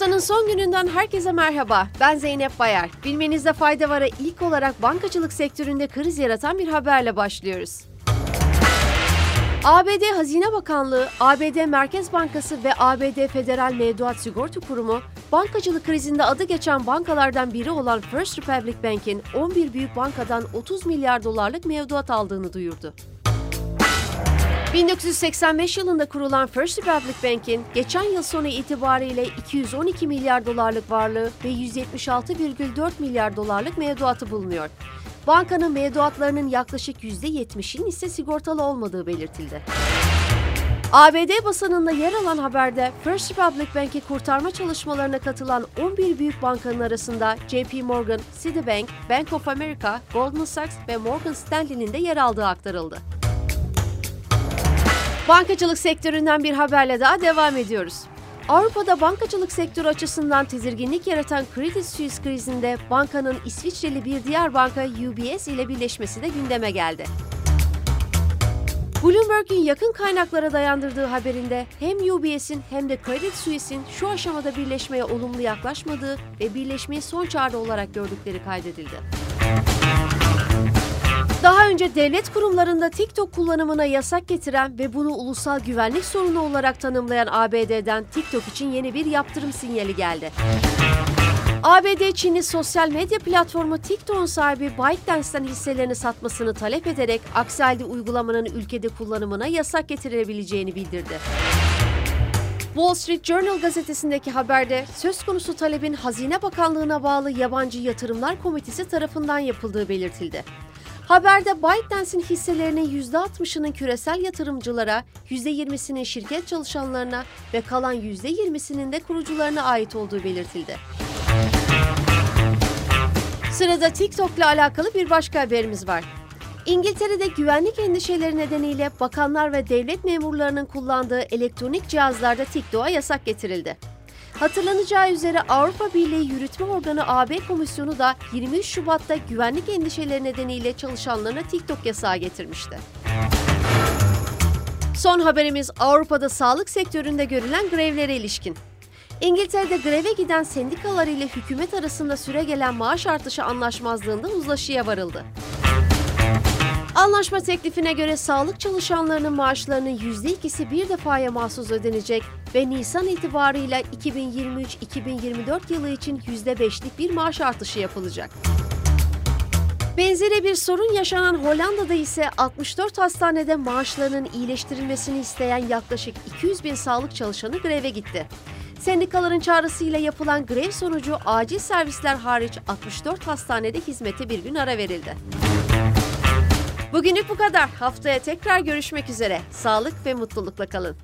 Haftanın son gününden herkese merhaba. Ben Zeynep Bayar. Bilmenizde fayda var'a ilk olarak bankacılık sektöründe kriz yaratan bir haberle başlıyoruz. ABD Hazine Bakanlığı, ABD Merkez Bankası ve ABD Federal Mevduat Sigorta Kurumu, bankacılık krizinde adı geçen bankalardan biri olan First Republic Bank'in 11 büyük bankadan 30 milyar dolarlık mevduat aldığını duyurdu. 1985 yılında kurulan First Republic Bank'in geçen yıl sonu itibariyle 212 milyar dolarlık varlığı ve 176,4 milyar dolarlık mevduatı bulunuyor. Bankanın mevduatlarının yaklaşık %70'in ise sigortalı olmadığı belirtildi. ABD basınında yer alan haberde First Republic Bank'i kurtarma çalışmalarına katılan 11 büyük bankanın arasında JP Morgan, Citibank, Bank of America, Goldman Sachs ve Morgan Stanley'nin de yer aldığı aktarıldı. Bankacılık sektöründen bir haberle daha devam ediyoruz. Avrupa'da bankacılık sektörü açısından tedirginlik yaratan Credit Suisse krizinde bankanın İsviçreli bir diğer banka UBS ile birleşmesi de gündeme geldi. Bloomberg'in yakın kaynaklara dayandırdığı haberinde hem UBS'in hem de Credit Suisse'in şu aşamada birleşmeye olumlu yaklaşmadığı ve birleşmeyi son çare olarak gördükleri kaydedildi. Daha önce devlet kurumlarında TikTok kullanımına yasak getiren ve bunu ulusal güvenlik sorunu olarak tanımlayan ABD'den TikTok için yeni bir yaptırım sinyali geldi. ABD Çinli sosyal medya platformu TikTok'un sahibi ByteDance'den hisselerini satmasını talep ederek aksi halde uygulamanın ülkede kullanımına yasak getirilebileceğini bildirdi. Wall Street Journal gazetesindeki haberde söz konusu talebin Hazine Bakanlığı'na bağlı Yabancı Yatırımlar Komitesi tarafından yapıldığı belirtildi. Haberde ByteDance'in hisselerinin %60'ının küresel yatırımcılara, %20'sinin şirket çalışanlarına ve kalan %20'sinin de kurucularına ait olduğu belirtildi. Sırada TikTok ile alakalı bir başka haberimiz var. İngiltere'de güvenlik endişeleri nedeniyle bakanlar ve devlet memurlarının kullandığı elektronik cihazlarda TikTok'a yasak getirildi. Hatırlanacağı üzere Avrupa Birliği Yürütme Organı AB Komisyonu da 23 Şubat'ta güvenlik endişeleri nedeniyle çalışanlarına TikTok yasağı getirmişti. Son haberimiz Avrupa'da sağlık sektöründe görülen grevlere ilişkin. İngiltere'de greve giden sendikalar ile hükümet arasında süre gelen maaş artışı anlaşmazlığında uzlaşıya varıldı. Anlaşma teklifine göre sağlık çalışanlarının maaşlarının %2'si bir defaya mahsus ödenecek ve Nisan itibarıyla 2023-2024 yılı için %5'lik bir maaş artışı yapılacak. Benzeri bir sorun yaşanan Hollanda'da ise 64 hastanede maaşlarının iyileştirilmesini isteyen yaklaşık 200 bin sağlık çalışanı greve gitti. Sendikaların çağrısıyla yapılan grev sonucu acil servisler hariç 64 hastanede hizmete bir gün ara verildi. Bugünlük bu kadar. Haftaya tekrar görüşmek üzere. Sağlık ve mutlulukla kalın.